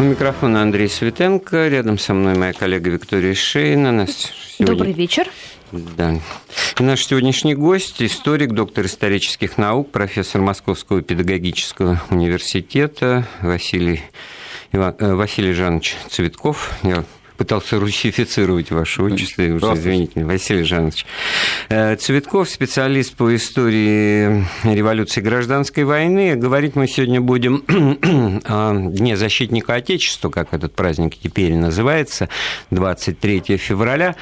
У микрофона Андрей Светенко. Рядом со мной моя коллега Виктория Шейна. Нас сегодня... Добрый вечер. Да. И наш сегодняшний гость – историк, доктор исторических наук, профессор Московского педагогического университета Василий, Иван... Э, Василий Жанович Цветков. Я пытался русифицировать ваше отчество, уже, извините, Василий Жанович. Э, Цветков, специалист по истории революции гражданской войны. Говорить мы сегодня будем о Дне защитника Отечества, как этот праздник теперь называется, 23 февраля.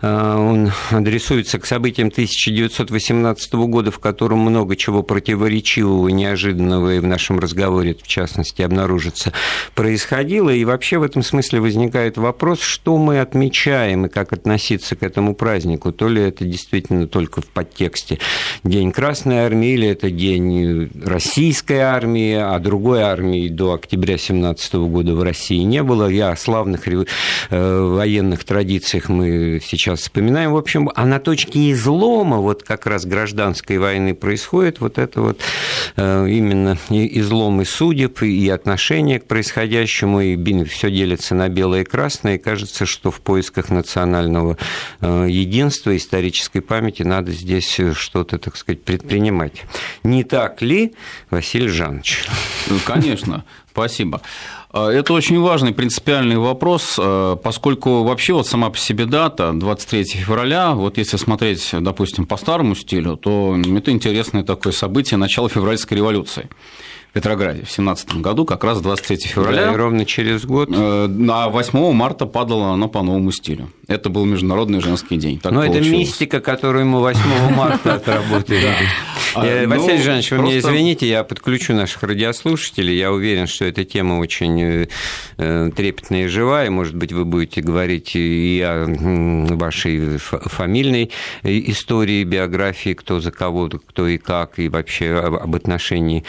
Э, он адресуется к событиям 1918 года, в котором много чего противоречивого, неожиданного и в нашем разговоре, в частности, обнаружится, происходило. И вообще в этом смысле возникает вопрос, вопрос, что мы отмечаем и как относиться к этому празднику. То ли это действительно только в подтексте День Красной Армии, или это День Российской Армии, а другой армии до октября 17 года в России не было. Я о славных э, военных традициях мы сейчас вспоминаем. В общем, а на точке излома вот как раз гражданской войны происходит вот это вот э, именно излом и судеб, и отношение к происходящему, и все делится на белое и красное, кажется, что в поисках национального э, единства, исторической памяти надо здесь что-то, так сказать, предпринимать. Не так ли, Василий Жанович? Ну, конечно. Спасибо. Э, это очень важный принципиальный вопрос, э, поскольку вообще вот сама по себе дата, 23 февраля, вот если смотреть, допустим, по старому стилю, то это интересное такое событие начала февральской революции. Петрограде в 17 году, как раз 23 февраля. Да, и ровно через год. Э, а 8 марта падала она по новому стилю. Это был Международный женский день. Так Но получилось. это мистика, которую мы 8 марта отработали. А, э, Василий ну, Жанович, вы мне извините, я подключу наших радиослушателей. Я уверен, что эта тема очень э, трепетная и живая. Может быть, вы будете говорить и о вашей фамильной истории, биографии, кто за кого, кто и как, и вообще об отношении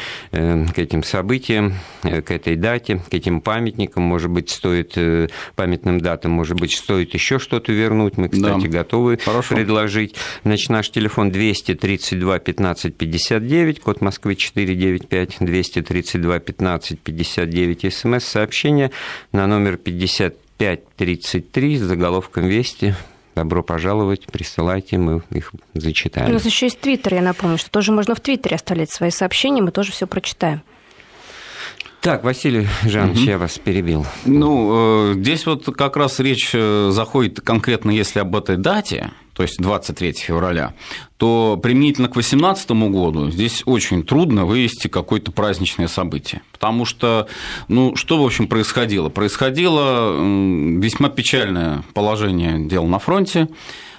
к этим событиям, э, к этой дате, к этим памятникам. Может быть, стоит э, памятным датам, может быть, стоит еще что-то вернуть. Мы, кстати, да. готовы Хорошо. предложить. Значит, наш телефон 232 15 59, код Москвы 495, 232 15 59, смс-сообщение на номер 5533 с заголовком «Вести». Добро пожаловать, присылайте, мы их зачитаем. У нас еще есть Твиттер, я напомню, что тоже можно в Твиттере оставлять свои сообщения, мы тоже все прочитаем. Так, Василий Жанович, угу. я вас перебил. Ну, э, здесь вот как раз речь э, заходит конкретно, если об этой дате, то есть 23 февраля, то применительно к 2018 году здесь очень трудно вывести какое-то праздничное событие. Потому что, ну, что, в общем, происходило? Происходило весьма печальное положение дел на фронте.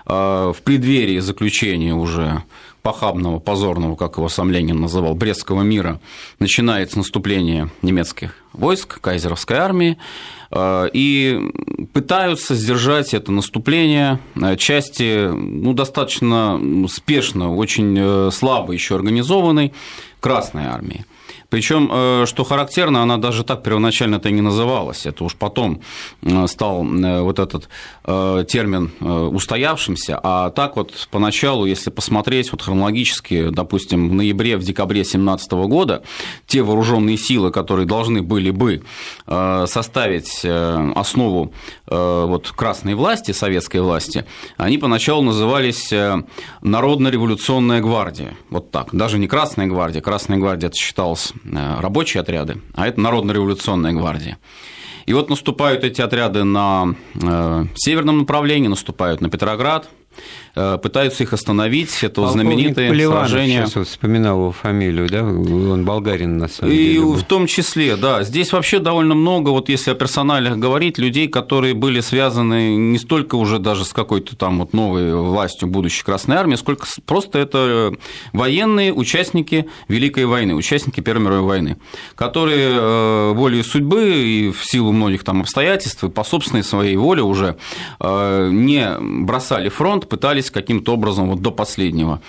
Э, в преддверии заключения уже похабного, позорного, как его сам Ленин называл, Брестского мира, начинается наступление немецких войск, кайзеровской армии, э, и пытаются сдержать это наступление э, части ну, достаточно спешно, очень э, слабо еще организованной Красной армии. Причем, э, что характерно, она даже так первоначально-то и не называлась. Это уж потом э, стал вот этот термин устоявшимся. А так вот поначалу, если посмотреть вот хронологически, допустим, в ноябре, в декабре 2017 года, те вооруженные силы, которые должны были бы составить основу вот красной власти, советской власти, они поначалу назывались Народно-революционная гвардия. Вот так. Даже не Красная гвардия. Красная гвардия это считалось Э, рабочие отряды, а это Народно-революционная гвардия. И вот наступают эти отряды на э, северном направлении, наступают на Петроград, Э, пытаются их остановить. Это Полковник знаменитые Поливанов сражения. Сейчас вот вспоминал его фамилию, да? Он болгарин, на самом деле. И в том числе, да. Здесь вообще довольно много, вот если о персоналях говорить, людей, которые были связаны не столько уже даже с какой-то там вот новой властью будущей Красной Армии, сколько просто это военные участники Великой войны, участники Первой мировой войны, которые э, волей судьбы и в силу многих там обстоятельств и по собственной своей воле уже э, не бросали фронт, фронт, пытались каким-то образом вот до последнего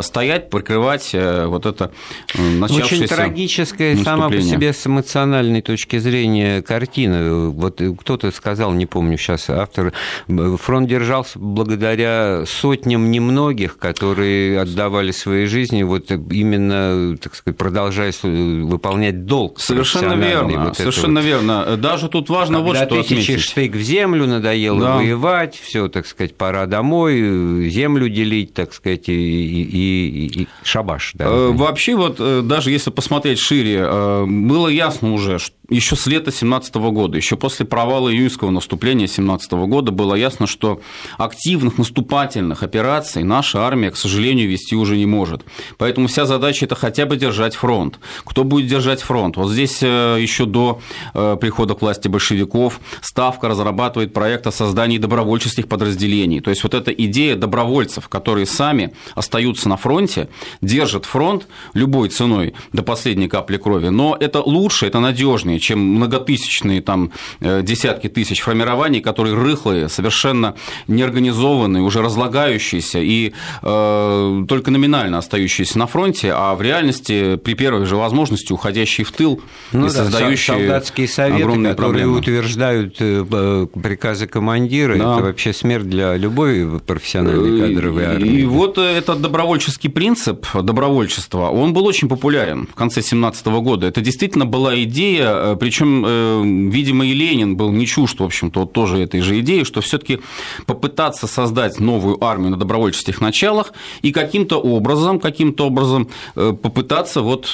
стоять, прикрывать вот это начавшееся Очень трагическая сама по себе с эмоциональной точки зрения картина. Вот кто-то сказал, не помню сейчас автор, фронт держался благодаря сотням немногих, которые отдавали свои жизни, вот именно, так сказать, продолжая выполнять долг. Совершенно верно, вот совершенно вот. верно. Даже тут важно Когда вот что тысячи отметить. штык в землю надоело да. воевать, все, так сказать, пора домой, землю делить, так сказать, и, и, и шабаш. Да. Э, вообще вот э, даже если посмотреть шире, э, было ясно уже, что еще с лета 2017 года, еще после провала июньского наступления 2017 года было ясно, что активных наступательных операций наша армия, к сожалению, вести уже не может. Поэтому вся задача – это хотя бы держать фронт. Кто будет держать фронт? Вот здесь еще до прихода к власти большевиков Ставка разрабатывает проект о создании добровольческих подразделений. То есть вот эта идея добровольцев, которые сами остаются на фронте, держат фронт любой ценой до последней капли крови, но это лучше, это надежнее чем многотысячные там, э, десятки тысяч формирований, которые рыхлые, совершенно неорганизованные, уже разлагающиеся и э, только номинально остающиеся на фронте, а в реальности при первой же возможности уходящие в тыл ну, и да, создающие солдатские советы, огромные которые проблемы. утверждают э, приказы командира, да. это вообще смерть для любой профессиональной кадровой армии. И вот этот добровольческий принцип добровольчества, он был очень популярен в конце 17 года. Это действительно была идея Э, Причем, э, видимо, и Ленин был не чужд, в общем-то, вот тоже этой же идеи, что все-таки попытаться создать новую армию на добровольческих началах и каким-то образом, каким-то образом э, попытаться вот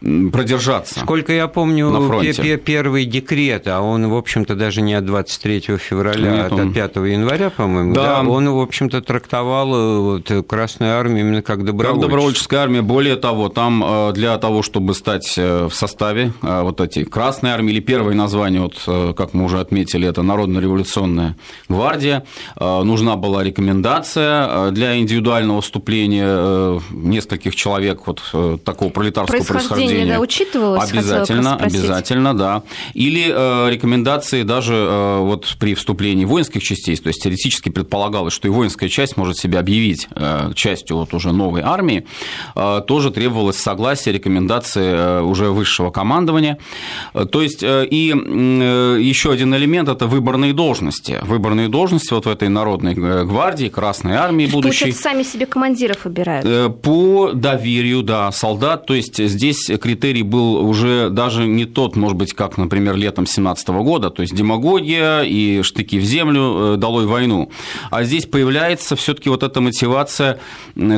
продержаться. Сколько я помню, на фронте. первый декрет, а он, в общем-то, даже не от 23 февраля, Нет, а он... от 5 января, по-моему, да. да, он, в общем-то, трактовал вот, Красную армию именно как добровольческая. Как добровольческая армия. Более того, там для того, чтобы стать в составе вот эти Красной армии или первое название, вот, э, как мы уже отметили, это Народно-революционная гвардия. Э, нужна была рекомендация э, для индивидуального вступления нескольких человек вот такого пролетарского происхождения. Да, учитывалось? Обязательно, обязательно, да. Или рекомендации даже вот при вступлении воинских частей, то есть теоретически предполагалось, что и воинская часть может себя объявить частью вот уже новой армии, тоже требовалось согласие, рекомендации уже высшего командования. То есть, э, и э, еще один элемент – это выборные должности. Выборные должности вот в этой Народной гвардии, Красной армии будущей. Получается, сами себе командиров выбирают? Э, по доверию, да, солдат. То есть, здесь критерий был уже даже не тот, может быть, как, например, летом 17 года, то есть, демагогия и штыки в землю, долой войну. А здесь появляется все таки вот эта мотивация,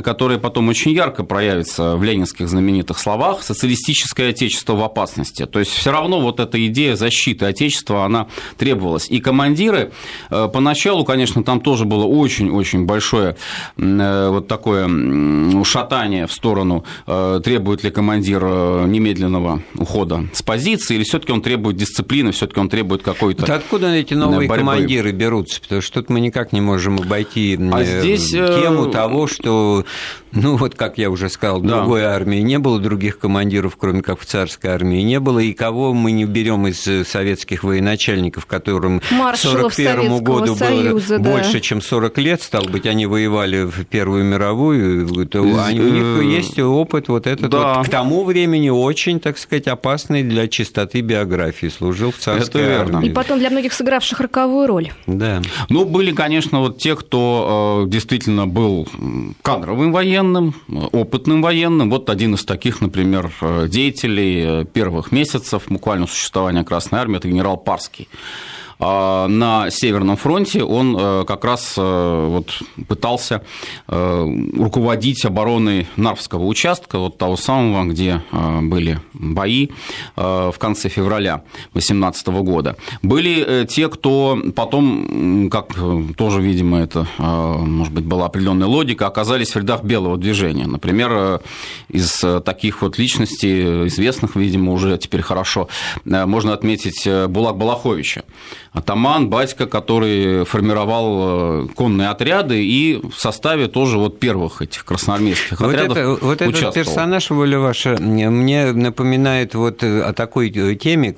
которая потом очень ярко проявится в ленинских знаменитых словах «социалистическое отечество в опасности». То есть, все равно вот эта идея защиты Отечества, она требовалась. И командиры, э, поначалу, конечно, там тоже было очень-очень большое э, вот такое шатание в сторону, э, требует ли командир немедленного ухода с позиции, или все таки он требует дисциплины, все таки он требует какой-то да откуда эти новые борьбы? командиры берутся? Потому что тут мы никак не можем обойти а здесь... тему того, что, ну вот как я уже сказал, да. другой армии не было, других командиров, кроме как в царской армии, не было, и кого мы не берем из э, советских военачальников, которым к 1941 году Союза, было да. больше, чем 40 лет, стал быть, они воевали в Первую мировую, то они, у них э, есть опыт вот этот да. вот к тому времени очень, так сказать, опасный для чистоты биографии, служил в царской Это верно. армии. И потом для многих сыгравших роковую роль. Да. Ну, были, конечно, вот те, кто э, действительно был кадровым военным, опытным военным. Вот один из таких, например, деятелей первых месяцев месяцев буквально существования Красной Армии, это генерал Парский. А, на Северном фронте он э, как раз э, вот пытался э, руководить обороной Нарвского участка, вот того самого, где были бои в конце февраля 2018 года. Были те, кто потом, как тоже, видимо, это, может быть, была определенная логика, оказались в рядах белого движения. Например, из таких вот личностей, известных, видимо, уже теперь хорошо, можно отметить Булак Балаховича. Атаман, батька, который формировал э, конные отряды и в составе тоже вот первых этих красноармейских вот отрядов это, Вот этот персонаж, Воля ваша, мне напоминает вот о такой теме,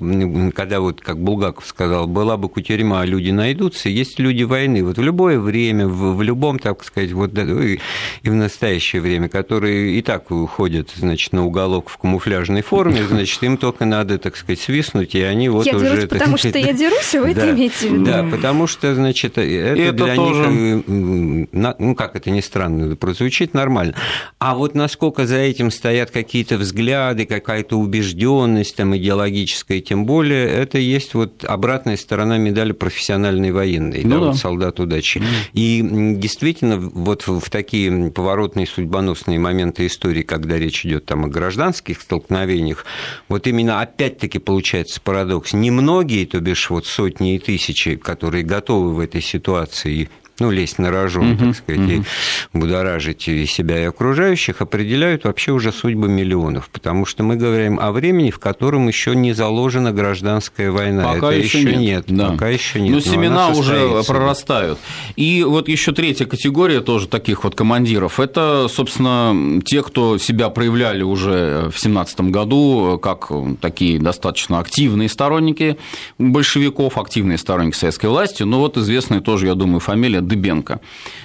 когда вот, как Булгаков сказал, была бы кутерьма, а люди найдутся, есть люди войны. Вот в любое время, в, в любом, так сказать, вот и в настоящее время, которые и так уходят, значит, на уголок в камуфляжной форме, значит, им только надо, так сказать, свистнуть, и они вот я уже... Дерусь, потому что я дерусь, вы это имеете в виду? Да, потому что, значит, это, это для тоже... них, ну, как это ни странно прозвучит, нормально. А вот насколько за этим стоят какие-то взгляды, какая-то убежденность там идеологическая, тем более, это есть вот обратная сторона медали профессиональной военной, ну, да, да. Вот солдат удачи. И действительно, вот в такие поворотные судьбоносные моменты истории, когда речь идет там о гражданских столкновениях, вот именно опять-таки получается парадокс. Немногие, то бишь вот сотни и тысячи, которые готовы в этой ситуации ну, лезть на рожон, угу, так сказать, угу. и будоражить и себя, и окружающих, определяют вообще уже судьбы миллионов, потому что мы говорим о времени, в котором еще не заложена гражданская война. Пока Это еще нет. нет. Да. Пока еще нет. Но, Но семена уже прорастают. И вот еще третья категория тоже таких вот командиров. Это, собственно, те, кто себя проявляли уже в 17 году как такие достаточно активные сторонники большевиков, активные сторонники советской власти. Но вот известная тоже, я думаю, фамилия Дыбенко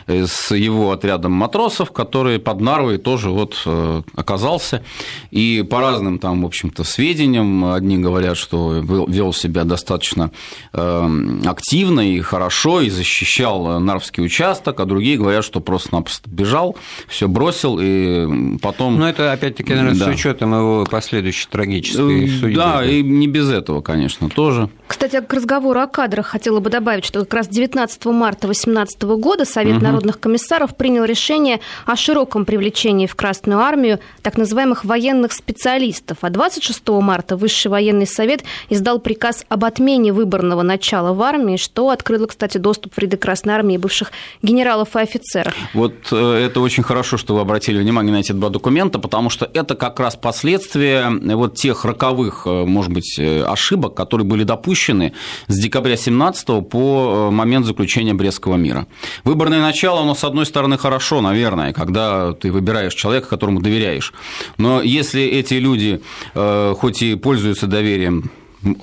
с его отрядом матросов, который под Нарвой тоже вот э, оказался. И по разным там, в общем-то, сведениям, одни говорят, что вел себя достаточно э, активно и хорошо, и защищал Нарвский участок, а другие говорят, что просто-напросто бежал, все бросил, и потом... Ну, это, опять-таки, наверное, да. с учетом его последующей трагической э, судьбы. Да, и не без этого, конечно, тоже. Кстати, к разговору о кадрах хотела бы добавить, что как раз 19 марта 2018 года Совет угу. народных комиссаров принял решение о широком привлечении в Красную армию так называемых военных специалистов. А 26 марта Высший военный совет издал приказ об отмене выборного начала в армии, что открыло, кстати, доступ в ряды Красной армии бывших генералов и офицеров. Вот э, это очень хорошо, что вы обратили внимание на эти два документа, потому что это как раз последствия вот тех роковых, э, может быть, э, ошибок, которые были допущены с декабря 17 по момент заключения Брестского мира. Выборное начало, оно, с одной стороны, хорошо, наверное, когда ты выбираешь человека, которому доверяешь. Но если эти люди, э, хоть и пользуются доверием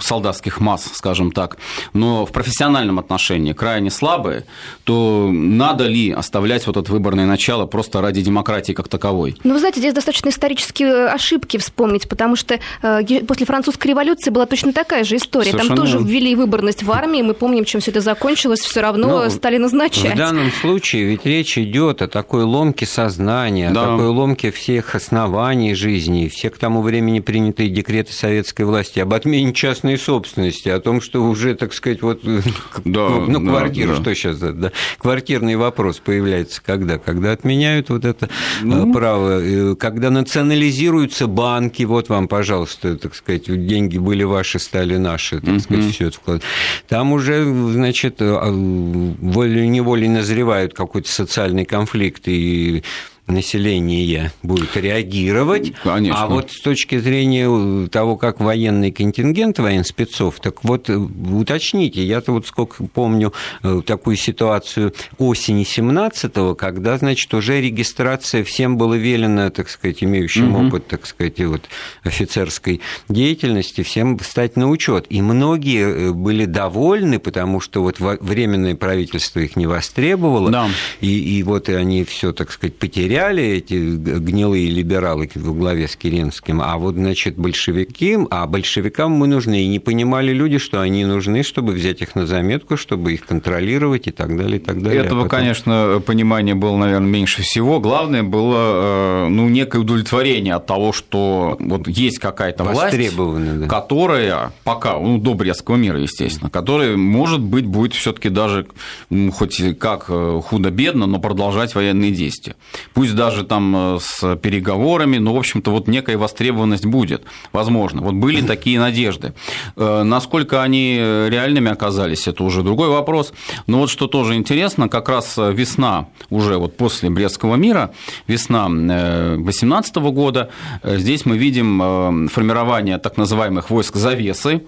солдатских масс, скажем так, но в профессиональном отношении крайне слабые, то надо ли оставлять вот это выборное начало просто ради демократии как таковой? Ну, вы знаете, здесь достаточно исторические ошибки вспомнить, потому что э, после французской революции была точно такая же история. Совершенно... Там тоже ввели выборность в армии, мы помним, чем все это закончилось, все равно ну, стали назначать. В данном случае ведь речь идет о такой ломке сознания, да. о такой ломке всех оснований жизни, всех к тому времени принятые декреты советской власти об отмене частной собственности, о том, что уже, так сказать, вот да, ну, квартира, да, что сейчас, да, квартирный вопрос появляется когда? Когда отменяют вот это э, ну... право, э, когда национализируются банки, вот вам, пожалуйста, так сказать, деньги были ваши, стали наши, так сказать, все это вклад. Там уже, значит, э, волей-неволей назревают какой-то социальный конфликт, и население будет реагировать. Конечно. А вот с точки зрения того, как военный контингент военспецов, так вот уточните, я-то вот сколько помню э, такую ситуацию осени 17-го, когда, значит, уже регистрация всем было велено, так сказать, имеющим угу. опыт, так сказать, вот офицерской деятельности, всем встать на учет. И многие э, были довольны, потому что вот временное правительство их не востребовало, да. и, и вот они все, так сказать, потеряли потеряли эти гнилые либералы во главе с Керенским, а вот, значит, большевики, а большевикам мы нужны, и не понимали люди, что они нужны, чтобы взять их на заметку, чтобы их контролировать и так далее, и так далее. Этого, а потом... конечно, понимания было, наверное, меньше всего. Главное было, э, ну, некое удовлетворение от того, что вот есть какая-то власть, да. которая пока, ну, до Брестского мира, естественно, которая, может быть, будет все таки даже, хоть как э, худо-бедно, но продолжать военные действия. Пусть пусть даже там с переговорами, но, в общем-то, вот некая востребованность будет, возможно. Вот были такие надежды. Насколько они реальными оказались, это уже другой вопрос. Но вот что тоже интересно, как раз весна уже вот после Брестского мира, весна 2018 года, здесь мы видим формирование так называемых войск завесы,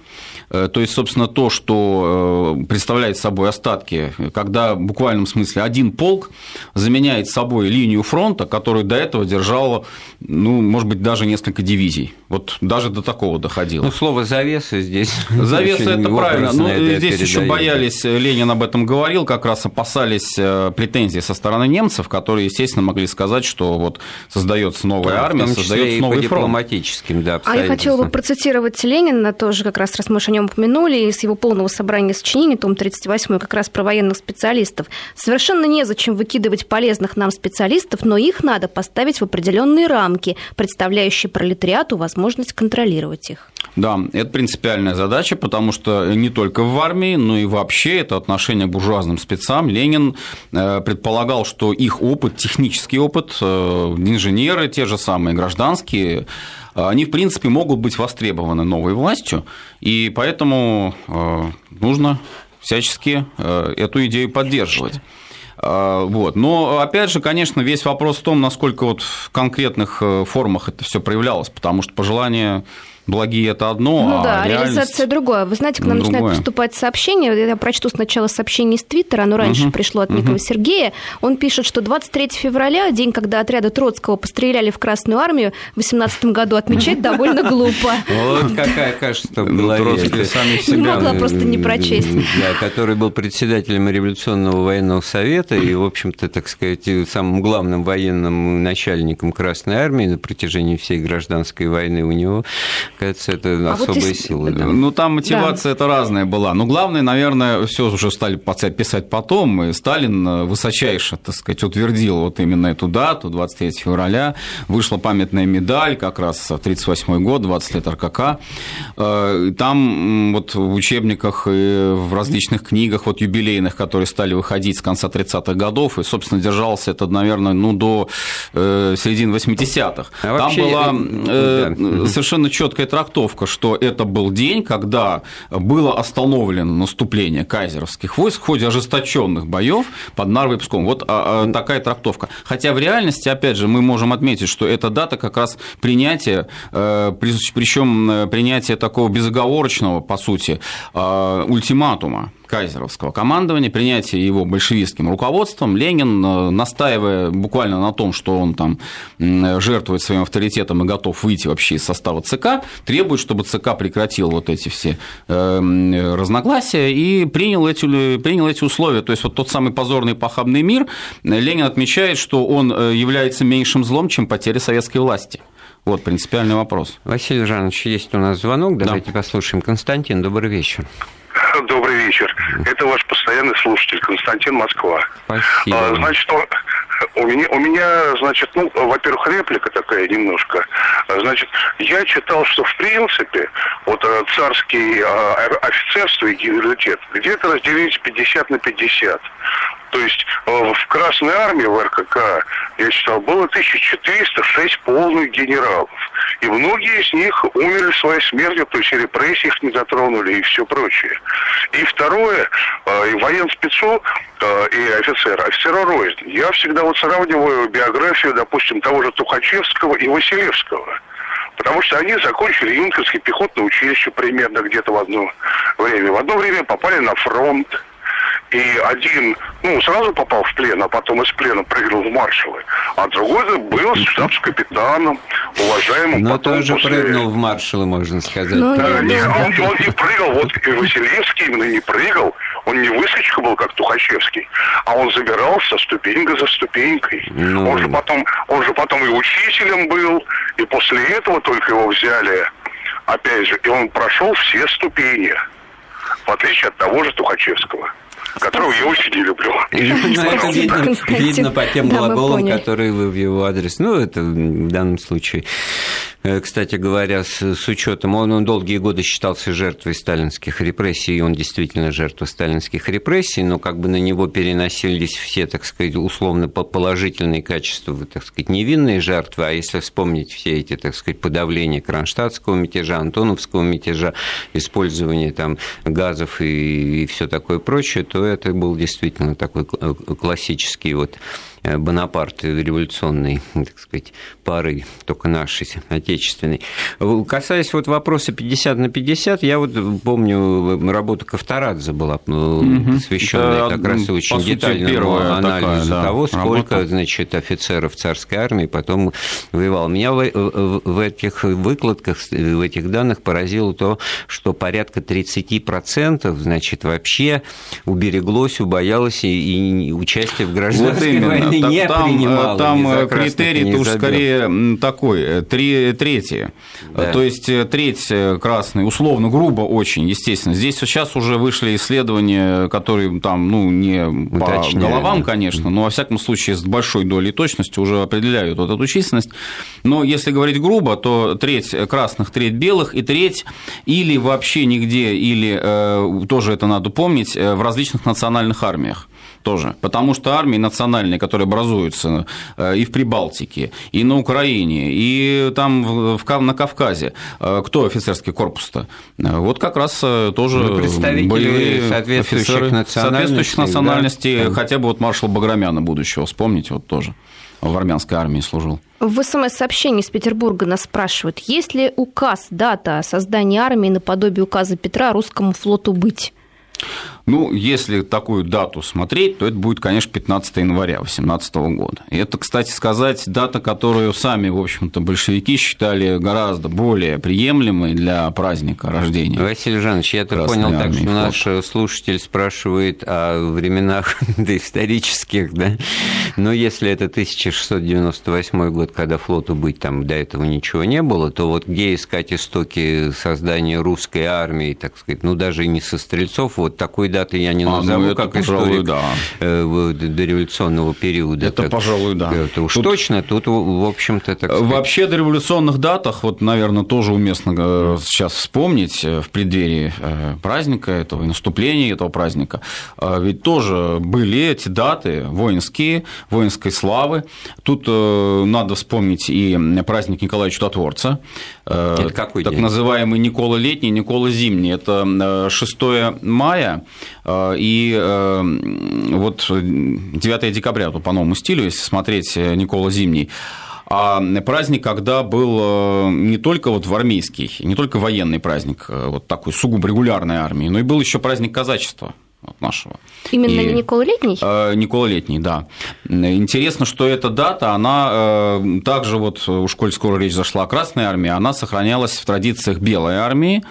Э, то есть, собственно, то, что э, представляет собой остатки, когда в буквальном смысле один полк заменяет собой линию фронта, которую до этого держало, ну, может быть, даже несколько дивизий. Вот даже до такого доходило. Ну, слово «завеса» здесь... Завеса – это правильно. Ну, здесь еще боялись, Ленин об этом говорил, как раз опасались э, претензий со стороны немцев, которые, естественно, могли сказать, что вот создается новая да, армия, создается новый по фронт. дипломатическим, да, А я хотела бы процитировать Ленина тоже, как раз раз мы о нем упомянули, из его полного собрания сочинений, том 38, как раз про военных специалистов. Совершенно незачем выкидывать полезных нам специалистов, но их надо поставить в определенные рамки, представляющие пролетариату возможность контролировать их. Да, это принципиальная задача, потому что не только в армии, но и вообще это отношение к буржуазным спецам. Ленин э, предполагал, что их опыт, технический опыт, э, инженеры те же самые, гражданские, они, в принципе, могут быть востребованы новой властью, и поэтому э, нужно всячески э, эту идею поддерживать. Э, вот. Но, опять же, конечно, весь вопрос в том, насколько вот в конкретных формах это все проявлялось, потому что пожелание благие это одно, ну, а да, реальность... реализация другое. Вы знаете, к нам другое. начинают поступать сообщения. Я прочту сначала сообщение из Твиттера, оно раньше угу. пришло от некого угу. Сергея. Он пишет, что 23 февраля, день, когда отряды Троцкого постреляли в Красную армию, в 18 году отмечать довольно глупо. Вот какая кажется была Не могла просто не прочесть. Да, который был председателем революционного военного совета и, в общем-то, так сказать, самым главным военным начальником Красной армии на протяжении всей гражданской войны у него кажется, это а особая вот сила. Да. Ну, там мотивация да. это разная была. Но главное, наверное, все уже стали писать потом, и Сталин э, высочайше, так сказать, утвердил вот именно эту дату, 23 февраля. Вышла памятная медаль, как раз 1938 год, 20 лет РКК. Э, там вот в учебниках и в различных книгах вот юбилейных, которые стали выходить с конца 30-х годов, и, собственно, держался это, наверное, ну, до э, середины 80-х. А там вообще... была да. совершенно четкая четкая трактовка, что это был день, когда было остановлено наступление кайзеровских войск в ходе ожесточенных боев под Нарвой и Пском. Вот а, а, такая трактовка. Хотя в реальности, опять же, мы можем отметить, что эта дата как раз принятия, э, причем э, принятие такого безоговорочного, по сути, э, ультиматума кайзеровского командования, принятие его большевистским руководством, Ленин, э, настаивая буквально на том, что он там жертвует своим авторитетом и готов выйти вообще из состава ЦК, требует, чтобы ЦК прекратил вот эти все э, разногласия и принял эти, принял эти условия. То есть вот тот самый позорный похабный мир, Ленин отмечает, что он э, является меньшим злом, чем потеря советской власти. Вот принципиальный вопрос. Василий Жанович, есть у нас звонок, давайте да. послушаем. Константин, добрый вечер. Добрый вечер. Это ваш постоянный слушатель Константин Москва. Спасибо. А, значит, у меня, у меня, значит, ну, во-первых, реплика такая немножко. Значит, я читал, что в принципе вот э, царский э, офицерство и генералитет где-то разделились 50 на 50. То есть э, в Красной Армии, в РКК, я читал, было 1406 полных генералов. И многие из них умерли своей смертью, то есть репрессии их не затронули и все прочее. И второе, э, и военспецу, э, и офицера, офицера рознь. Я всегда вот сравниваю биографию, допустим, того же Тухачевского и Василевского. Потому что они закончили юнкерское пехотное училище примерно где-то в одно время. В одно время попали на фронт и один, ну, сразу попал в плен, а потом из плена прыгнул в маршалы. А другой был штабс-капитаном, уважаемым. Но тоже после... прыгнул в маршалы, можно сказать. Ну, да, не, он, он не прыгал, вот и Василевский именно не прыгал, он не выскочка был, как Тухачевский, а он забирался ступенька за ступенькой. Ну... Он, же потом, он же потом и учителем был, и после этого только его взяли, опять же, и он прошел все ступени, в отличие от того же Тухачевского которого я очень не люблю. Ну, это видно, видно по тем глаголам, которые вы в его адрес. Ну, это в данном случае кстати говоря, с, с учетом, он, он долгие годы считался жертвой сталинских репрессий, и он действительно жертва сталинских репрессий, но как бы на него переносились все, так сказать, условно положительные качества, так сказать, невинные жертвы, а если вспомнить все эти, так сказать, подавления Кронштадтского мятежа, Антоновского мятежа, использование там газов и, и все такое прочее, то это был действительно такой классический вот Э, Бонапарт революционной, так сказать, пары, только нашей, отечественной. Касаясь вот вопроса 50 на 50, я вот помню, работа Ковторадзе была угу. посвященная как раз очень сути, детальному анализу такая, да, того, сколько, работа. значит, офицеров царской армии потом воевал. Меня в, в этих выкладках, в этих данных поразило то, что порядка 30% значит, вообще убереглось, убоялось и, и участие в гражданской вот войне так, не там, принимала. Там э, критерий уж скорее такой, э, три, третий. Да. То есть э, треть красный, условно, грубо очень, естественно. Здесь сейчас уже вышли исследования, которые там, ну, не по головам, конечно, но, во всяком случае, с большой долей точности уже определяют вот эту численность. Но если говорить грубо, то треть красных, треть белых и треть или вообще нигде, или э, тоже это надо помнить, в различных национальных армиях тоже. Потому что армии национальные, которые образуются э, и в Прибалтике, и на Украине, и там в, на Кавказе, э, кто офицерский корпус-то? Э, вот как раз тоже ну, боевые соответствующих офицеры, национальностей, соответствующих национальностей да? хотя бы вот маршал Баграмяна будущего, вспомните, вот тоже в армянской армии служил. В СМС-сообщении из Петербурга нас спрашивают, есть ли указ, дата создания армии наподобие указа Петра русскому флоту быть? Ну, если такую дату смотреть, то это будет, конечно, 15 января 2018 года. И это, кстати сказать, дата, которую сами, в общем-то, большевики считали гораздо более приемлемой для праздника рождения. Василий Жанович, я так понял так, что наш слушатель спрашивает о временах доисторических, да? Но если это 1698 год, когда флоту быть там до этого ничего не было, то вот где искать истоки создания русской армии, так сказать, ну, даже не со стрельцов, вот такой даты я не назову, а, ну, как пожалуй, историк да. Э, дореволюционного периода. Это, так, пожалуй, да. Это уж тут, точно, тут, в общем-то, так сказать... Вообще, до революционных датах, вот, наверное, тоже уместно э, сейчас вспомнить э, в преддверии праздника этого, наступления этого праздника, ведь тоже были эти даты воинские, воинской славы. Тут надо вспомнить и праздник Николая Чудотворца, это какой так день? называемый Никола Летний, Никола Зимний. Это 6 мая, и э, вот 9 декабря, то по новому стилю, если смотреть э, Никола Зимний, а праздник, когда был не только вот в армейский, не только военный праздник, вот такой сугубо регулярной армии, но и был еще праздник казачества вот нашего. Именно и, Никола Летний? Э, Никола Летний, да. Интересно, что эта дата, она э, также вот, уж коль скоро речь зашла о Красной армии, она сохранялась в традициях Белой армии,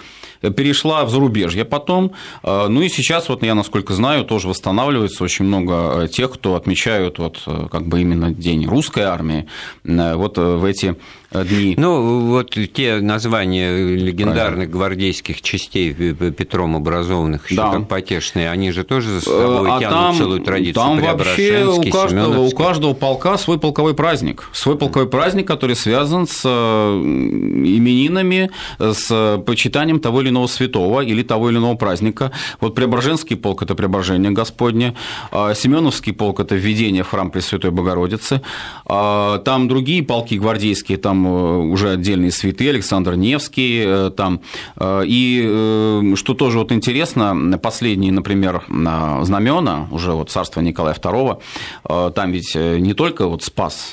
перешла в зарубежье потом. Э, ну и сейчас, вот я насколько знаю, тоже восстанавливается очень много э, тех, кто отмечают вот э, как бы именно День русской армии вот в эти дни. Ну, вот те названия легендарных Правильно. гвардейских частей Петром образованных, еще да. как потешные, они же тоже за собой а тянут там, целую традицию. Там вообще у каждого, у каждого полка свой полковой праздник. Свой полковой праздник, который связан с именинами, с почитанием того или иного святого или того или иного праздника. Вот Преображенский полк – это Преображение Господне, а Семеновский полк – это введение в храм Пресвятой Богородицы, а там другие полки гвардейские, там э, уже отдельные святые, Александр Невский, э, там, э, и что тоже вот интересно, последние, например, знамена уже вот царства Николая II, там ведь не только вот спас,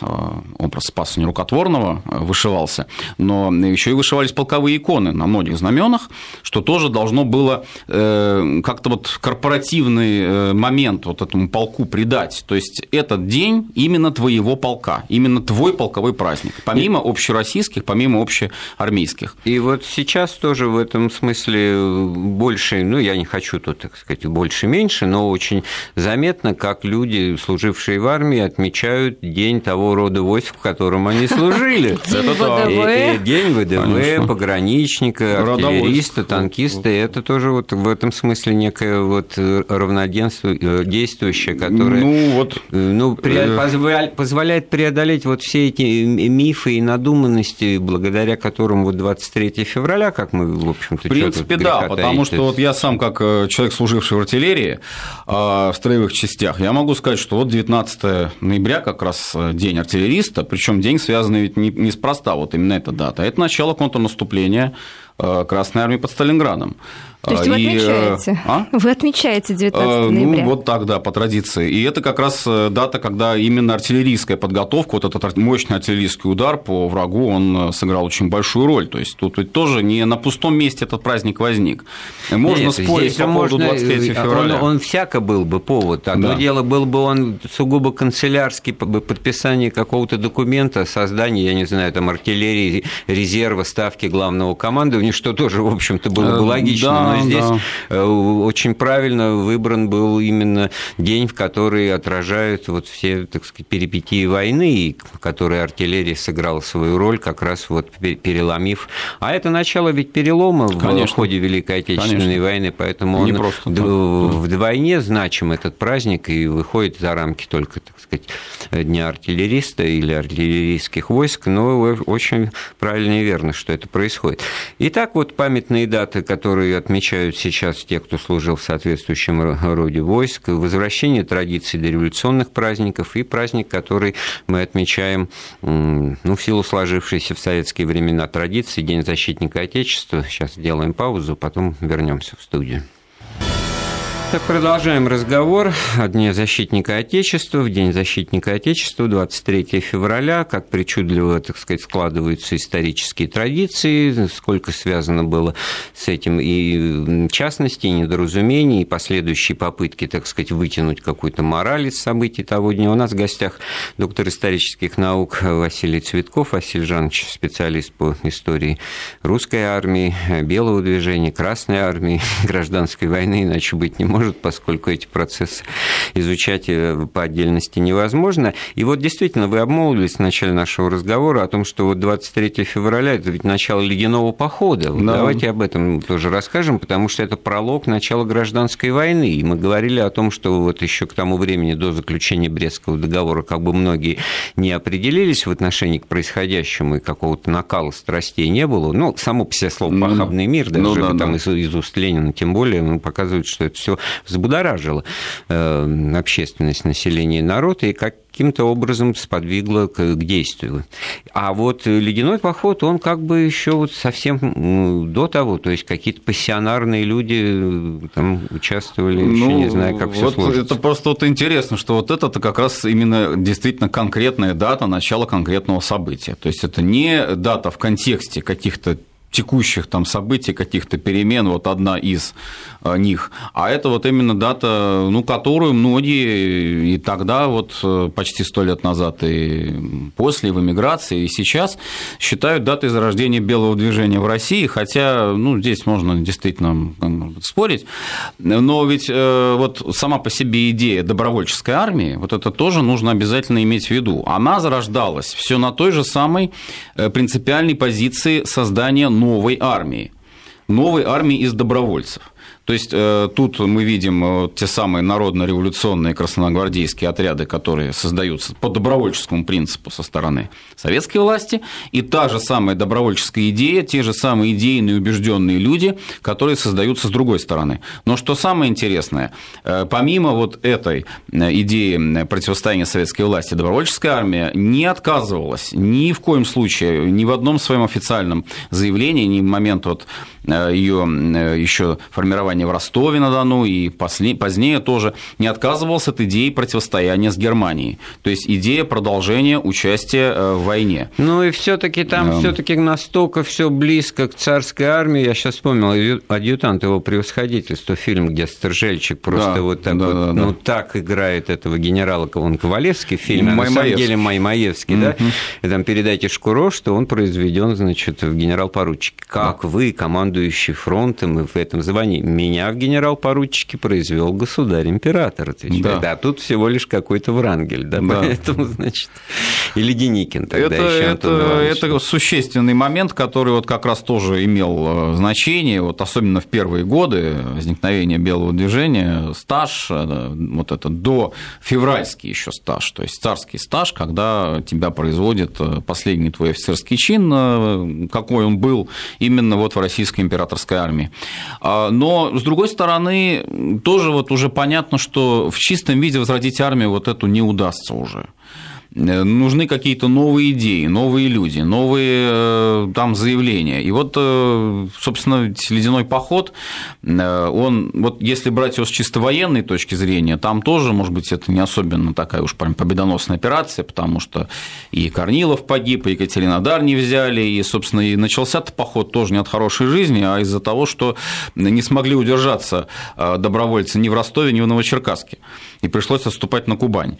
образ спаса нерукотворного вышивался, но еще и вышивались полковые иконы на многих знаменах, что тоже должно было как-то вот корпоративный момент вот этому полку придать. То есть этот день именно твоего полка, именно твой полковой праздник, помимо общероссийских, помимо общеармейских. И вот сейчас тоже в этом смысле больше, ну, я не хочу тут, так сказать, больше-меньше, но очень заметно, как люди, служившие в армии, отмечают день того рода войск, в котором они служили. День ВДВ. День ВДВ, пограничника, артиллериста, танкисты, это тоже вот в этом смысле некое вот равноденствие действующее, которое ну, вот, ну, позволяет, позволяет преодолеть вот все эти мифы и надуманности, благодаря которым вот 23 февраля, как мы, в общем-то, В принципе, да, потому что вот я сам, как человек, служивший в артиллерии, в строевых частях, я могу сказать, что вот 19 ноября как раз день артиллериста, причем день связанный ведь не, неспроста, вот именно эта дата. Это начало контрнаступления э, Красной Армии под Сталинградом. То есть вы и, отмечаете? А? Вы отмечаете 19 э, ноября? Ну, вот так, да, по традиции. И это как раз э, дата, когда именно артиллерийская подготовка, вот этот мощный артиллерийский удар по врагу, он сыграл очень большую роль. То есть тут ведь тоже не на пустом месте этот праздник возник. Можно Нет, спорить по поводу 23 февраля. Он, он всяко был бы повод. Одно да. дело, был бы он сугубо канцелярский, подписание какого-то документа, создание, я не знаю, там артиллерии, резерва, ставки главного командования, что тоже, в общем-то, было бы логично. Да но здесь да. Э, очень правильно выбран был именно день, в который отражают вот все, так сказать, перипетии войны, в которой артиллерия сыграла свою роль, как раз вот переломив. А это начало ведь перелома Конечно. в ходе Великой Отечественной Конечно. войны, поэтому Не он просто вдвойне значим этот праздник и выходит за рамки только, так сказать, Дня артиллериста или артиллерийских войск, но очень правильно и верно, что это происходит. Итак, вот памятные даты, которые отмечаются отмечают сейчас те, кто служил в соответствующем роде войск, возвращение традиций дореволюционных праздников и праздник, который мы отмечаем ну, в силу сложившейся в советские времена традиции День защитника Отечества. Сейчас сделаем паузу, потом вернемся в студию. Так, продолжаем разговор. О Дне защитника Отечества. В День защитника Отечества, 23 февраля, как причудливо, так сказать, складываются исторические традиции, сколько связано было с этим и частности, и недоразумений, и последующие попытки, так сказать, вытянуть какую-то мораль из событий того дня. У нас в гостях доктор исторических наук Василий Цветков, Василий Жанович, специалист по истории русской армии, белого движения, Красной армии, гражданской войны, иначе быть не может может, поскольку эти процессы изучать э, по отдельности невозможно. И вот действительно вы обмолвились в начале нашего разговора о том, что вот 23 февраля – это ведь начало ледяного похода. Да. Давайте об этом тоже расскажем, потому что это пролог начала гражданской войны. И мы говорили о том, что вот еще к тому времени до заключения Брестского договора как бы многие не определились в отношении к происходящему и какого-то накала страстей не было. Ну, само по себе слово ну, «похабный мир», даже ну, да, там да. Из, из уст Ленина тем более, ну, показывает, что это все взбудоражило э, общественность, население, народ, и как каким-то образом сподвигло к, действию. А вот ледяной поход, он как бы еще вот совсем ну, до того, то есть какие-то пассионарные люди э, там участвовали, ну, еще не знаю, как все вот сложится. Это просто вот интересно, что вот это как раз именно действительно конкретная дата начала конкретного события. То есть это не дата в контексте каких-то текущих там событий, каких-то перемен, вот одна из э, них. А это вот именно дата, ну, которую многие и тогда, вот э, почти сто лет назад, и после, в эмиграции, и сейчас считают датой зарождения белого движения в России, хотя, ну, здесь можно действительно спорить, но ведь э, вот сама по себе идея добровольческой армии, вот это тоже нужно обязательно иметь в виду. Она зарождалась все на той же самой принципиальной позиции создания новой армии, новой армии из добровольцев. То есть э, тут мы видим э, те самые народно-революционные красногвардейские отряды, которые создаются по добровольческому принципу со стороны советской власти, и та же самая добровольческая идея, те же самые идейные убежденные люди, которые создаются с другой стороны. Но что самое интересное, э, помимо вот этой идеи противостояния советской власти, добровольческая армия не отказывалась ни в коем случае, ни в одном своем официальном заявлении, ни в момент вот ее еще формирования в Ростове-на-Дону и позднее тоже не отказывался от идеи противостояния с Германией. То есть идея продолжения участия э, в войне. Ну и все-таки там да. все-таки настолько все близко к царской армии. Я сейчас вспомнил адъютант его превосходительства, фильм, где Стержельчик просто да, вот так да, вот, да, ну да. так играет этого генерала, он Ковалевский в фильме, а на самом деле Маймаевский, mm-hmm. да, и там передайте Шкуро, что он произведен, значит, в генерал-поручике. Как да. вы, командующий фронтом и в этом звании, меня в генерал-поручике произвел государь-император, отвечает. Да. А тут всего лишь какой-то Врангель, да, да. поэтому, значит, или Деникин тогда это, еще это, это существенный момент, который вот как раз тоже имел э, значение, вот особенно в первые годы возникновения белого движения, стаж, э, вот это до февральский еще стаж, то есть царский стаж, когда тебя производит э, последний твой офицерский чин, какой он был именно вот в российской императорской армии. А, с другой стороны, тоже вот уже понятно, что в чистом виде возродить армию вот эту не удастся уже. Э, нужны какие-то новые идеи, новые люди, новые э, там заявления. И вот, э, собственно, ледяной поход, он, вот если брать его с чисто военной точки зрения, там тоже, может быть, это не особенно такая уж прям победоносная операция, потому что и Корнилов погиб, и Екатеринодар не взяли, и, собственно, и начался-то поход тоже не от хорошей жизни, а из-за того, что не смогли удержаться добровольцы ни в Ростове, ни в Новочеркасске, и пришлось отступать на Кубань.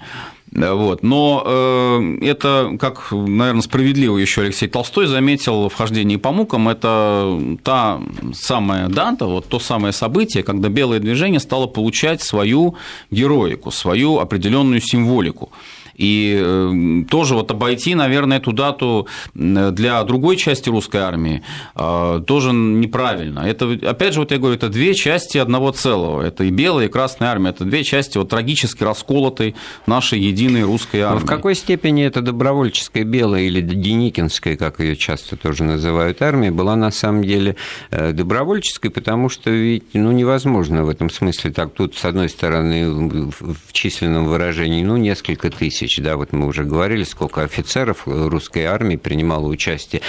Вот. Но э, это, как, наверное, справедливо еще Алексей Толстой заметил, вхождение по мукам – это та самая дата, вот то самое событие, когда белое движение стало получать свою героику, свою определенную символику. И э, тоже вот обойти, наверное, эту дату для другой части русской армии э, тоже неправильно. Это, опять же, вот я говорю, это две части одного целого. Это и белая, и красная армия. Это две части вот трагически расколотой нашей единой русской армии. Но в какой степени это добровольческая белая или деникинская, как ее часто тоже называют, армия, была на самом деле э, добровольческой, потому что ведь ну, невозможно в этом смысле так тут, с одной стороны, в численном выражении, ну, несколько тысяч тысяч, да, вот мы уже говорили, сколько офицеров русской армии принимало участие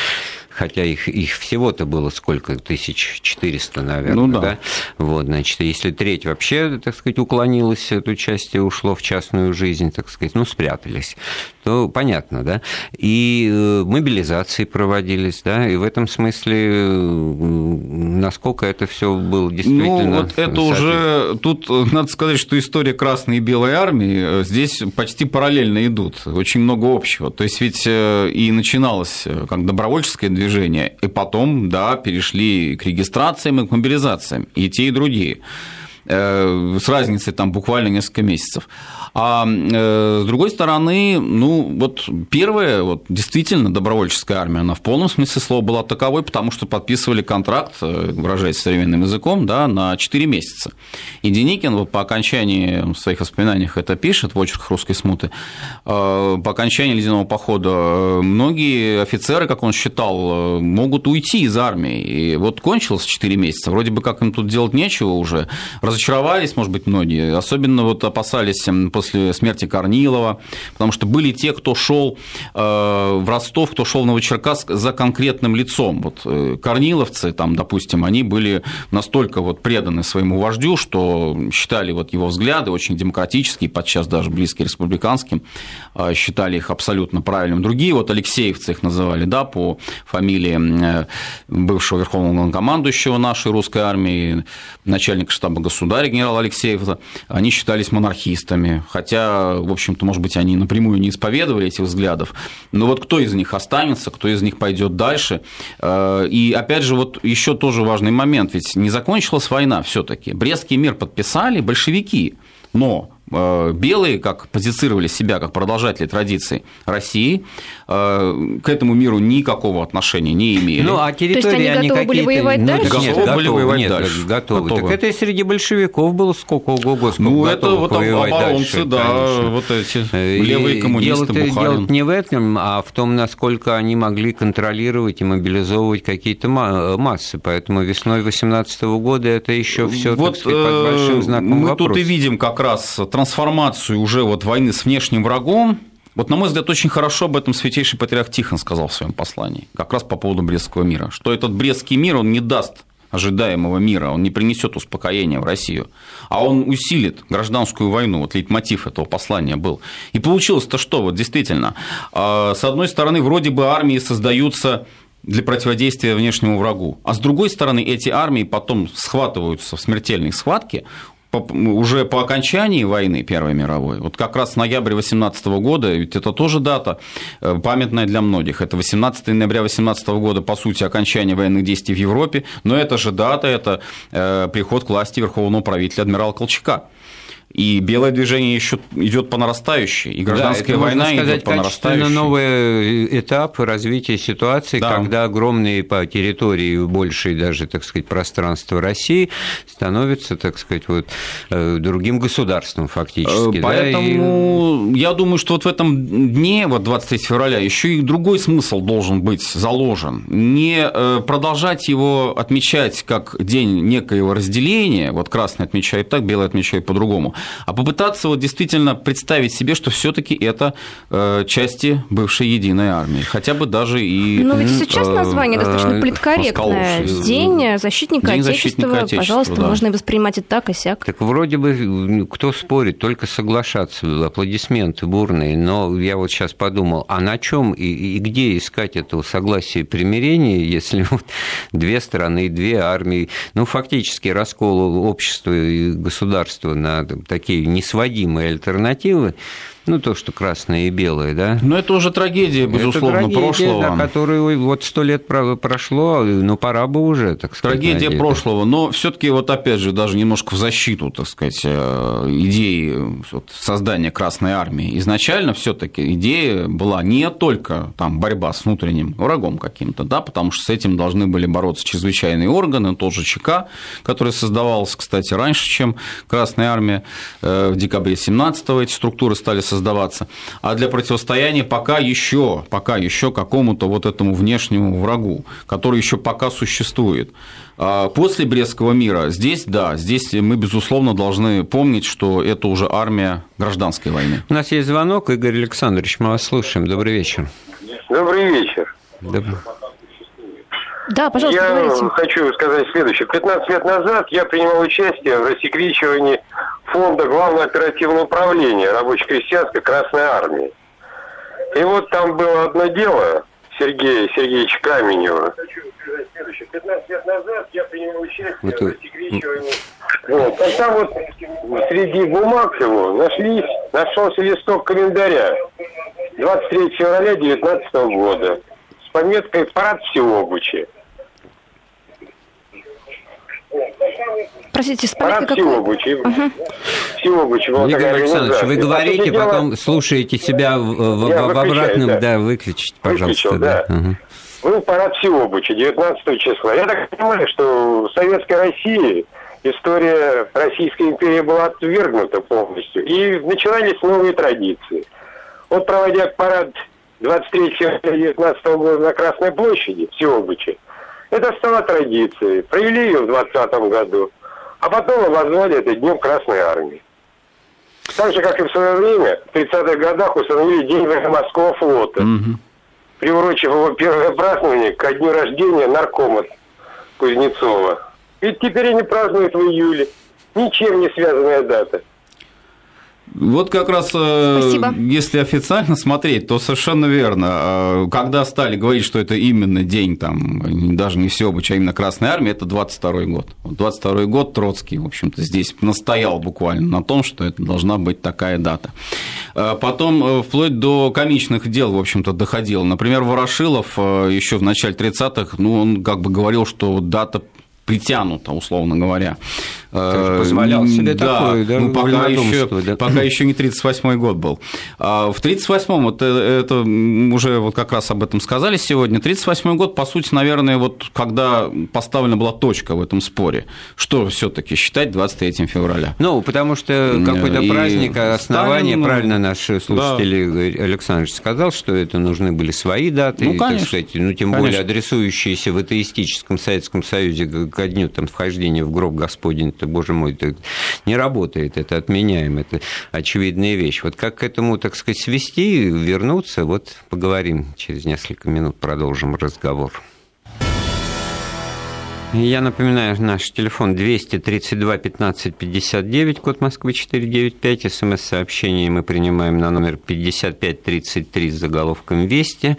хотя их, их всего-то было сколько, 1400, наверное, ну, да. да? Вот, значит, если треть вообще, так сказать, уклонилась от участия, ушло в частную жизнь, так сказать, ну, спрятались, то понятно, да? И э, мобилизации проводились, да, и в этом смысле, насколько это все было действительно... Ну, вот это уже, тут э, надо сказать, что история Красной и Белой армии э, здесь почти параллельно идут, очень много общего. То есть ведь и начиналось как добровольческое движение. И потом, да, перешли к регистрациям и к мобилизациям, и те, и другие э, с разницей там буквально несколько месяцев. А э, с другой стороны, ну, вот первая, вот, действительно, добровольческая армия, она в полном смысле слова была таковой, потому что подписывали контракт, э, выражаясь современным языком, да, на 4 месяца. И Деникин вот, по окончании в своих воспоминаниях это пишет в очерках русской смуты, э, по окончании ледяного похода многие офицеры, как он считал, могут уйти из армии. И вот кончилось 4 месяца, вроде бы как им тут делать нечего уже, разочаровались, может быть, многие, особенно вот опасались после смерти Корнилова, потому что были те, кто шел э, в Ростов, кто шел в Новочеркасск за конкретным лицом. Вот э, корниловцы, там, допустим, они были настолько вот преданы своему вождю, что считали вот его взгляды очень демократические, подчас даже близкие республиканским, э, считали их абсолютно правильным. Другие, вот Алексеевцы их называли, да, по фамилии бывшего верховного главнокомандующего нашей русской армии, начальника штаба государя генерала Алексеева, они считались монархистами, хотя, в общем-то, может быть, они напрямую не исповедовали этих взглядов, но вот кто из них останется, кто из них пойдет дальше. Э, и опять же, вот еще тоже важный момент, ведь не закончилась война все-таки. Брестский мир подписали большевики, но белые, как позицировали себя как продолжатели традиций России, э, к этому миру никакого отношения не имели. Ну, а территории То есть они, они готовы были воевать ну, дальше? Нет, готовы были воевать нет, дальше. Готовы. готовы. Так это и среди большевиков было сколько ого Ну, это вот оборонцы, дальше, да, конечно. вот эти э, левые коммунисты, дело, Бухарин. Дело не в этом, а в том, насколько они могли контролировать и мобилизовывать какие-то массы. Поэтому весной 2018 года это еще все вот, под большим знаком Мы вопроса. тут и видим как раз трансформацию уже вот войны с внешним врагом, вот, на мой взгляд, очень хорошо об этом святейший патриарх Тихон сказал в своем послании, как раз по поводу Брестского мира, что этот Брестский мир, он не даст ожидаемого мира, он не принесет успокоения в Россию, а он усилит гражданскую войну. Вот лейтмотив этого послания был. И получилось-то что? Вот действительно, а, с одной стороны, вроде бы армии создаются для противодействия внешнему врагу. А с другой стороны, эти армии потом схватываются в смертельной схватке, уже по окончании войны Первой мировой, вот как раз ноябрь 18 года, ведь это тоже дата э, памятная для многих, это 18 ноября 18 года, по сути, окончание военных действий в Европе, но это же дата, это э, приход к власти верховного правителя адмирала Колчака. И белое движение еще идет по нарастающей, и гражданская да, война сказать, идет по нарастающей. новый этап развития ситуации, да. когда огромные по территории большие даже, так сказать, пространства России становятся, так сказать, вот э, другим государством фактически. Поэтому да, и... я думаю, что вот в этом дне, вот 23 февраля, еще и другой смысл должен быть заложен. Не э, продолжать его отмечать как день некоего разделения, вот красный отмечает так, белый отмечает по-другому, а попытаться вот действительно представить себе, что все-таки это э, части бывшей единой армии, хотя бы даже и... Но ведь сейчас э, название достаточно э, политкорректное. День защитника День Отечества, защитника пожалуйста, да. можно воспринимать и так, и сяк. Так вроде бы кто спорит, только соглашаться, аплодисменты бурные, но я вот сейчас подумал, а на чем и, и где искать этого согласия и примирения, если вот две страны, две армии, ну, фактически раскол общества и государства на такие несводимые альтернативы, ну, то, что красное и белое, да. Но это уже трагедия, безусловно, это трагедия, прошлого. Да, которую вот сто лет прошло, ну, пора бы уже, так сказать. Трагедия прошлого, но все таки вот опять же, даже немножко в защиту, так сказать, э, идеи создания Красной Армии. Изначально все таки идея была не только там, борьба с внутренним врагом каким-то, да, потому что с этим должны были бороться чрезвычайные органы, тот же ЧК, который создавался, кстати, раньше, чем Красная Армия, э, в декабре 17-го эти структуры стали создаваться, а для противостояния пока еще, пока еще какому-то вот этому внешнему врагу, который еще пока существует. А после Брестского мира здесь, да, здесь мы, безусловно, должны помнить, что это уже армия гражданской войны. У нас есть звонок, Игорь Александрович, мы вас слушаем. Добрый вечер. Добрый вечер. Добрый. Да, пожалуйста, Я говорите. хочу сказать следующее. 15 лет назад я принимал участие в рассекречивании фонда Главного оперативного управления рабоче-крестьянской Красной Армии. И вот там было одно дело Сергея Сергеевича Каменева. 15 лет назад я принимал участие Это... в рассекречивании. Вот. А там вот среди бумаг его нашлись, нашелся листок календаря 23 февраля 2019 года с пометкой «Парад Всеобучи». Простите, с Парад какой? Всеобучи. Угу. Всеобучи Игорь Александрович, вы говорите, потом слушаете себя в, в, в обратном, да. да, выключите, пожалуйста. Выключил, да. да. Угу. Был парад Всеобучи 19 числа. Я так понимаю, что в Советской России история Российской империи была отвергнута полностью. И начинались новые традиции. Вот проводя парад 23 февраля 19 года на Красной площади, Всеобучи, это стало традицией. Провели ее в 2020 году, а потом обозвали это Днем Красной Армии. Так же, как и в свое время, в 30-х годах установили День военно-морского флота, угу. приурочив его первое празднование ко дню рождения наркома Кузнецова. Ведь теперь они празднуют в июле. Ничем не связанная дата. Вот как раз, э, Спасибо. если официально смотреть, то совершенно верно. А, когда стали говорить, что это именно день, там, даже не все а именно Красной Армии, это 22 год. 22 год Троцкий, в общем-то, здесь настоял буквально на том, что это должна быть такая дата. А потом, э, вплоть до комичных дел, в общем-то, доходило. Например, Ворошилов э, еще в начале 30-х, ну, он как бы говорил, что дата притянута, условно говоря. Ты позволял себе да, такое, да, ну, пока, еще, да? пока еще не 38-й год был. А в 38-м, вот э, это уже вот как раз об этом сказали сегодня, 38-й год, по сути, наверное, вот когда поставлена была точка в этом споре, что все таки считать 23 февраля? Ну, потому что какой-то праздник, основание, Сталин, правильно наш слушатель да. Александрович сказал, что это нужны были свои даты, ну, конечно, так сказать, ну, тем конечно. более адресующиеся в атеистическом Советском Союзе ко дню там, вхождения в гроб Господень это, боже мой, это не работает, это отменяем, это очевидная вещь. Вот как к этому, так сказать, свести, вернуться, вот поговорим через несколько минут, продолжим разговор. Я напоминаю, наш телефон 232 15 59, код Москвы 495. СМС-сообщение мы принимаем на номер 5533 с заголовком «Вести».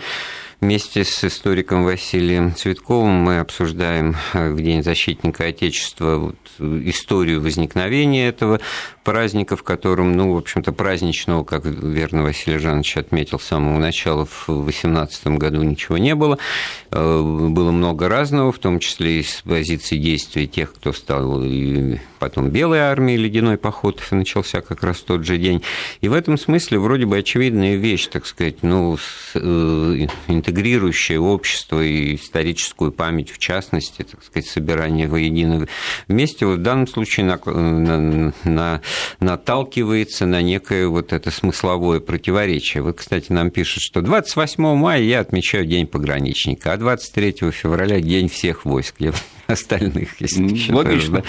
Вместе с историком Василием Цветковым мы обсуждаем э, в День защитника Отечества вот, историю возникновения этого праздника, в котором, ну, в общем-то, праздничного, как верно Василий Жанович отметил с самого начала, в 2018 году ничего не было. Э, было много разного, в том числе и с позиции действий тех, кто стал потом Белой армией, ледяной поход начался как раз в тот же день. И в этом смысле вроде бы очевидная вещь, так сказать, ну, э, интегрирующая общество и историческую память в частности, так сказать, собирание воедино вместе, в данном случае на, на, на, наталкивается на некое вот это смысловое противоречие. Вот, кстати, нам пишут, что 28 мая я отмечаю День пограничника, а 23 февраля День всех войск. Я остальных, если считаешь, да,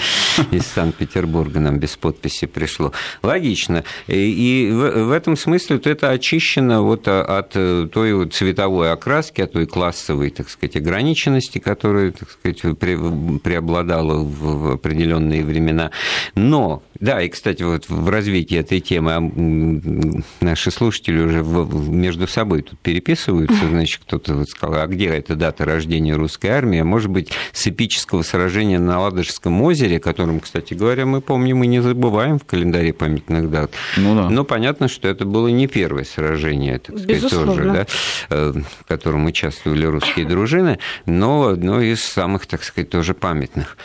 из Санкт-Петербурга нам без подписи пришло. Логично. И в этом смысле вот это очищено вот от той вот цветовой окраски, от той классовой, так сказать, ограниченности, которая, так сказать, преобладала в определенные времена. Но да, и, кстати, вот в развитии этой темы а, наши слушатели уже между собой тут переписываются, значит, кто-то вот сказал, а где эта дата рождения русской армии? А может быть, с эпического сражения на Ладожском озере, о котором, кстати говоря, мы помним и не забываем в календаре памятных дат. Ну, да. Но понятно, что это было не первое сражение, так сказать, Безусловно. тоже, да, э, в котором участвовали русские дружины, но одно из самых, так сказать, тоже памятных.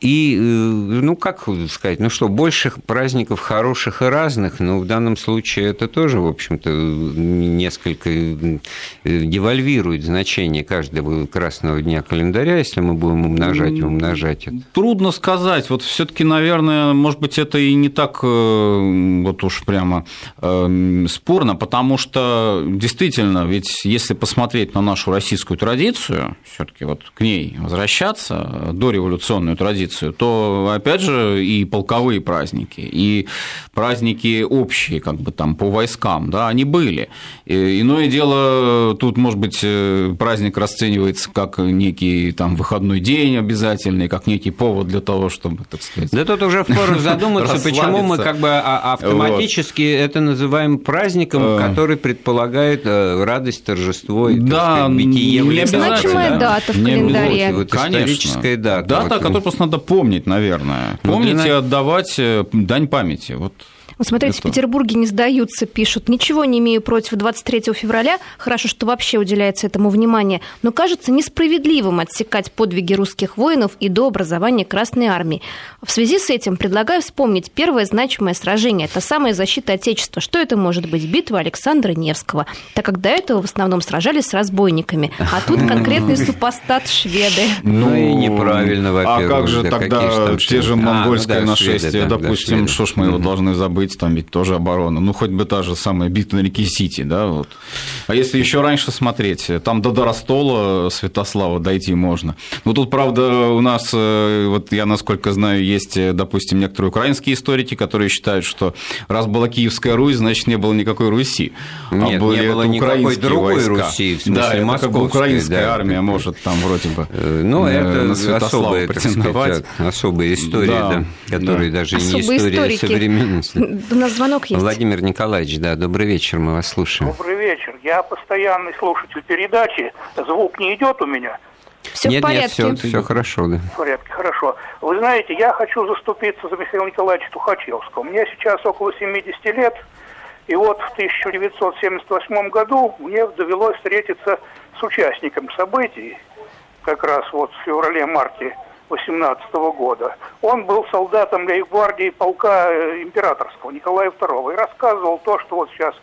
И, э, ну, как сказать, ну что, больше праздников хороших и разных, но в данном случае это тоже, в общем-то, несколько э, девальвирует значение каждого красного дня календаря, если мы будем умножать и умножать это. Трудно сказать. Вот все таки наверное, может быть, это и не так э, вот уж прямо спорно, потому что действительно, ведь если посмотреть на нашу российскую традицию, все таки вот к ней возвращаться, дореволюционную традицию, то, опять же, и полковые праздники, и праздники общие, как бы там, по войскам, да, они были. Иное дело, тут, может быть, э, праздник расценивается как некий там выходной день обязательный, как некий повод для того, чтобы, так сказать... Да тут уже впору задуматься, почему мы как бы а, автоматически это называем праздником, э. который предполагает э, радость, торжество и, да, бытие в Значимая дата в календаре. Историческая дата. Дата, которую просто надо помнить, наверное. Ну, помнить и отдавать э, дань памяти. Вот вот смотрите, это... в Петербурге не сдаются, пишут. Ничего не имею против 23 февраля. Хорошо, что вообще уделяется этому внимание. Но кажется несправедливым отсекать подвиги русских воинов и до образования Красной Армии. В связи с этим предлагаю вспомнить первое значимое сражение. Это самая защита Отечества. Что это может быть? Битва Александра Невского. Так как до этого в основном сражались с разбойниками. А тут конкретный супостат шведы. Ну и неправильно, во-первых. А как же тогда те же монгольское а, ну нашествие, допустим, что ж мы его должны забыть? Быть, там ведь тоже оборона. Ну, хоть бы та же самая битва на реке Сити, да, вот. А если еще раньше смотреть, там до Доростола Святослава дойти можно. Ну, тут, правда, у нас, э, вот я, насколько знаю, есть, допустим, некоторые украинские историки, которые считают, что раз была Киевская Русь, значит, не было никакой Руси. А Нет, а были не было никакой другой войска. Руси, в смысле да, это как бы украинская да, армия может там вроде бы э, Ну, это особая, претендовать. Сказать, особая история, да, да, которая да. даже Особые не история историки. современности. У нас звонок есть. Владимир Николаевич, да, добрый вечер, мы вас слушаем. Добрый вечер. Я постоянный слушатель передачи. Звук не идет у меня? Все нет, в порядке. Нет, все, все хорошо, да. В порядке, хорошо. Вы знаете, я хочу заступиться за Михаила Николаевича Тухачевского. Мне сейчас около 70 лет, и вот в 1978 году мне довелось встретиться с участником событий, как раз вот в феврале-марте 18 года. Он был солдатом гвардии полка э, императорского Николая II и рассказывал то, что вот сейчас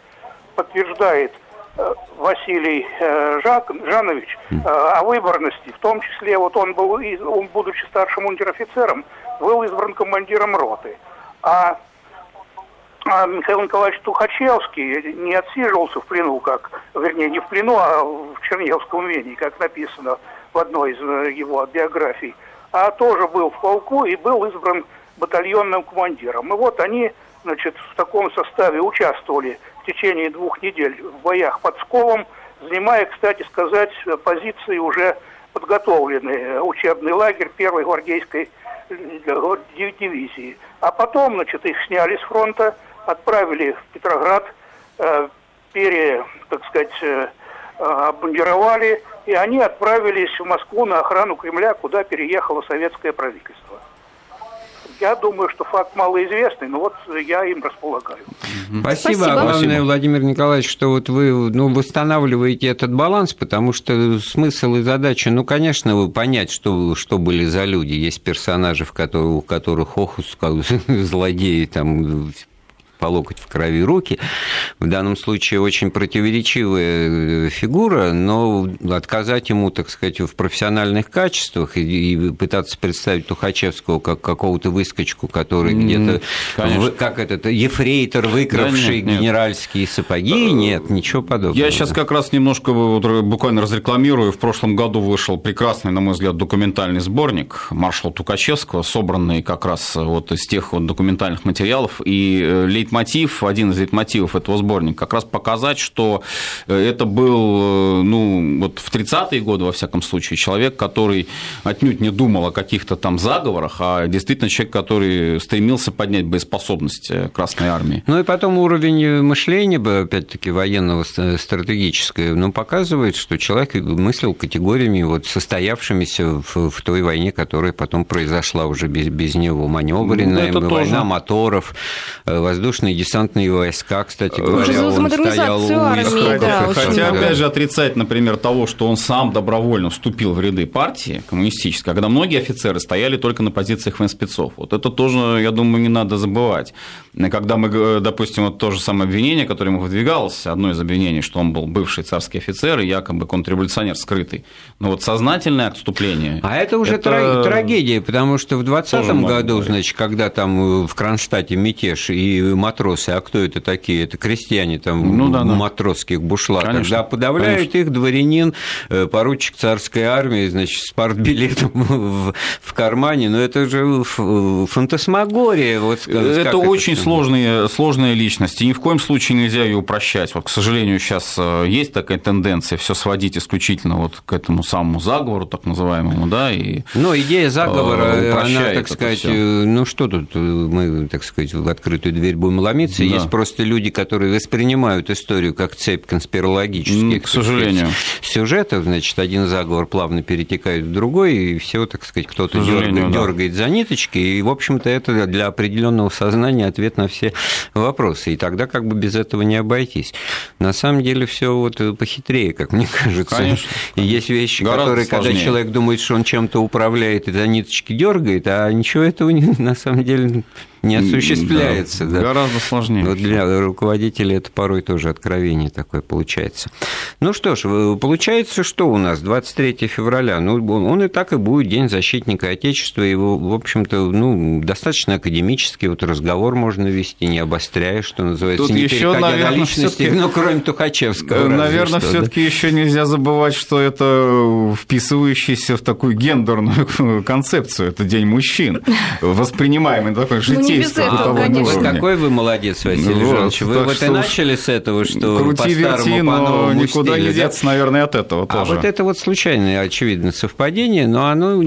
подтверждает э, Василий э, Жак, Жанович о выборности. В том числе, вот он был, он, будучи старшим унтер-офицером, был избран командиром роты. А, а Михаил Николаевич Тухачевский не отсиживался в плену, как, вернее, не в плену, а в Чернигівском имении, как написано в одной из его биографий а тоже был в полку и был избран батальонным командиром. И вот они, значит, в таком составе участвовали в течение двух недель в боях под Сковом, занимая, кстати сказать, позиции уже подготовленные, учебный лагерь первой гвардейской э, дивизии. А потом, значит, их сняли с фронта, отправили в Петроград, э, пере, так сказать, э, обмундировали, и они отправились в Москву на охрану Кремля, куда переехало советское правительство. Я думаю, что факт малоизвестный, но вот я им располагаю. Спасибо. Спасибо. Главное, Спасибо. Владимир Николаевич, что вот вы ну, восстанавливаете этот баланс, потому что смысл и задача, ну, конечно, вы понять, что, что были за люди. Есть персонажи, в которых, у которых ох, злодеи, там по локоть в крови руки. В данном случае очень противоречивая э, фигура, но отказать ему, так сказать, в профессиональных качествах и, и пытаться представить Тухачевского как какого-то выскочку, который где-то, как этот, ефрейтор, выкравший да, нет, генеральские нет. сапоги, э, нет, ничего подобного. Я сейчас как раз немножко буквально разрекламирую. В прошлом году вышел прекрасный, на мой взгляд, документальный сборник маршала Тухачевского, собранный как раз вот из тех вот документальных материалов, и э, лейт лейтмотив, один из лейтмотивов этого сборника, как раз показать, что э, это был, э, ну, вот в 30-е годы, во всяком случае, человек, который отнюдь не думал о каких-то там заговорах, а действительно человек, который стремился поднять боеспособность Красной Армии. Ну и потом уровень мышления, опять-таки, военного стратегического, ну, показывает, что человек мыслил категориями, вот, состоявшимися в, в той войне, которая потом произошла уже без, без него. Маневренная ну, война тоже. моторов, э, воздушная воздушные десантные войска, кстати э, говоря, Уже он стоял у армии, да, Хотя, опять же, отрицать, например, того, что он сам добровольно вступил в ряды партии коммунистической, когда многие офицеры стояли только на позициях военспецов. Вот это тоже, я думаю, не надо забывать. Когда мы, допустим, вот то же самое обвинение, которое ему выдвигалось, одно из обвинений, что он был бывший царский офицер и якобы контрреволюционер скрытый. Но вот сознательное отступление... А это уже это... трагедия, потому что в 2020 году, значит, когда там в Кронштадте мятеж и матросы, а кто это такие? Это крестьяне там ну, да, да. матросских бушлатах. Конечно, да, подавляют конечно. их дворянин, э, поручик царской армии, значит, с партбилетом в, в кармане. Но это же фантасмагория. Вот, это очень это сложные, сложные личности. Ни в коем случае нельзя ее упрощать. Вот, к сожалению, сейчас э, есть такая тенденция все сводить исключительно вот к этому самому заговору, так называемому, да, и Но идея заговора, э, она, так сказать, ну что тут мы, так сказать, в открытую дверь будем ломиться. Да. Есть просто люди, которые воспринимают историю как цепь конспирологических к сожалению. сюжетов. Значит, один заговор плавно перетекает в другой, и все, так сказать, кто-то дергает, да. дергает за ниточки. И, в общем-то, это для определенного сознания ответ на все вопросы. И тогда как бы без этого не обойтись. На самом деле все вот похитрее, как мне кажется. Конечно. И есть вещи, Гораздо которые, сложнее. когда человек думает, что он чем-то управляет и за ниточки дергает, а ничего этого на самом деле не осуществляется. Да, да. Гораздо сложнее. Вот для руководителя это порой тоже откровение такое получается. Ну что ж, получается, что у нас 23 февраля, ну, он и так и будет День защитника Отечества, его, в общем-то, ну, достаточно академический вот разговор можно вести, не обостряя, что называется, Тут не еще, переходя наверное, на личности, ну, кроме Тухачевского. Наверное, все таки да? еще нельзя забывать, что это вписывающийся в такую гендерную концепцию, это День мужчин, воспринимаемый такой житейский не без этого, конечно. Какой вы молодец, Василий ну, Жанович. Вы вот и начали с этого, что Крути, верти, но никуда не деться, наверное, от этого а тоже. А вот это вот случайное, очевидно, совпадение, но оно,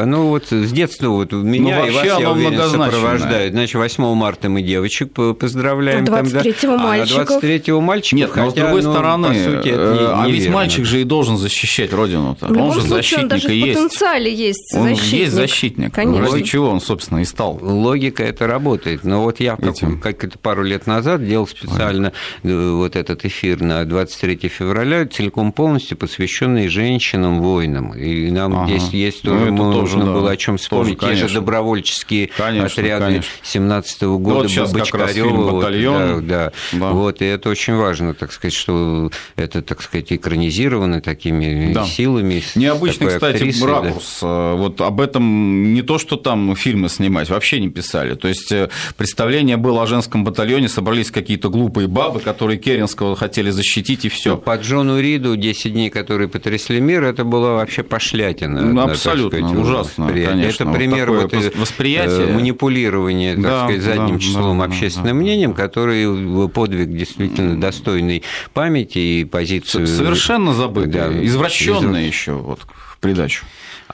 оно вот с детства вот меня ну, и вас, я уверен, сопровождает. Значит, 8 марта мы девочек поздравляем. 23-го мальчиков. А 23-го мальчиков, Нет, но с другой ну, стороны, по сути, это не, а ведь мальчик же и должен защищать родину-то. Он же защитник он даже и есть. в потенциале есть защитник. Он есть защитник. Конечно. Ради чего он, собственно, и стал. Логика это работает. Но вот я Этим. как это пару лет назад делал специально Ой. вот этот эфир на 23 февраля, целиком полностью посвященный женщинам-воинам. И нам ага. здесь есть ну, тоже, ну, нужно тоже, было да. о чем вспомнить. Тоже, Те же добровольческие конечно, отряды 17 -го года вот сейчас Бочкарева. Вот, да, да. да. Вот, и это очень важно, так сказать, что это, так сказать, экранизировано такими да. силами. Необычный, кстати, актрисой, ракурс. Да. Вот об этом не то, что там фильмы снимать, вообще не писали. То есть э, представление было о женском батальоне, собрались какие-то глупые бабы, которые Керенского хотели защитить, и все. По Джону Риду 10 дней, которые потрясли мир, это было вообще пошлятина. Ну, абсолютно, сказать, ужасно, конечно. Это пример вот вот восприятия. Э, манипулирования, так да, сказать, задним да, числом да, общественным да, мнением, который подвиг действительно достойный памяти и позицию... Совершенно забытый, да, извращенный из... еще вот в придачу.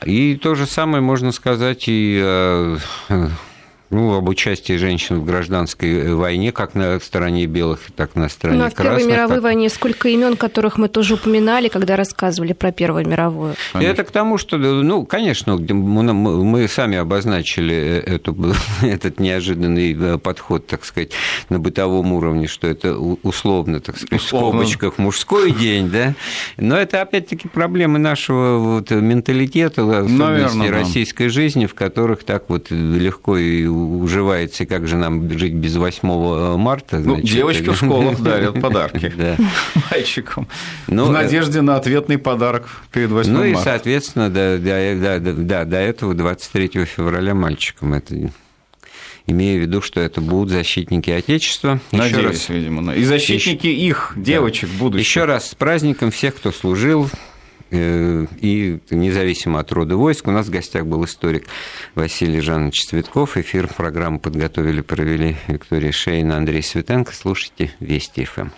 И то же самое можно сказать и ну, об участии женщин в гражданской войне, как на стороне белых, так на стороне ну, а в красных. Первой мировой так... войне сколько имен, которых мы тоже упоминали, когда рассказывали про Первую мировую. Конечно. Это к тому, что, ну, конечно, мы сами обозначили эту, этот неожиданный подход, так сказать, на бытовом уровне, что это условно, так сказать, условно. в скобочках мужской день, да, но это опять-таки проблемы нашего вот менталитета, особенностей российской жизни, в которых так вот легко и уживается, как же нам жить без 8 марта. Ну, девочки в школах дарят подарки мальчикам ну, в надежде на ответный подарок перед 8 марта. Ну и, соответственно, до, этого 23 февраля мальчикам это имея в виду, что это будут защитники Отечества. Надеюсь, Еще раз, видимо. И защитники еще, их, девочек, да. будущих. Еще раз с праздником всех, кто служил, э, и независимо от рода войск. У нас в гостях был историк Василий Жанович Цветков. Эфир программы подготовили, провели Виктория Шейна, Андрей Светенко. Слушайте Вести ФМ.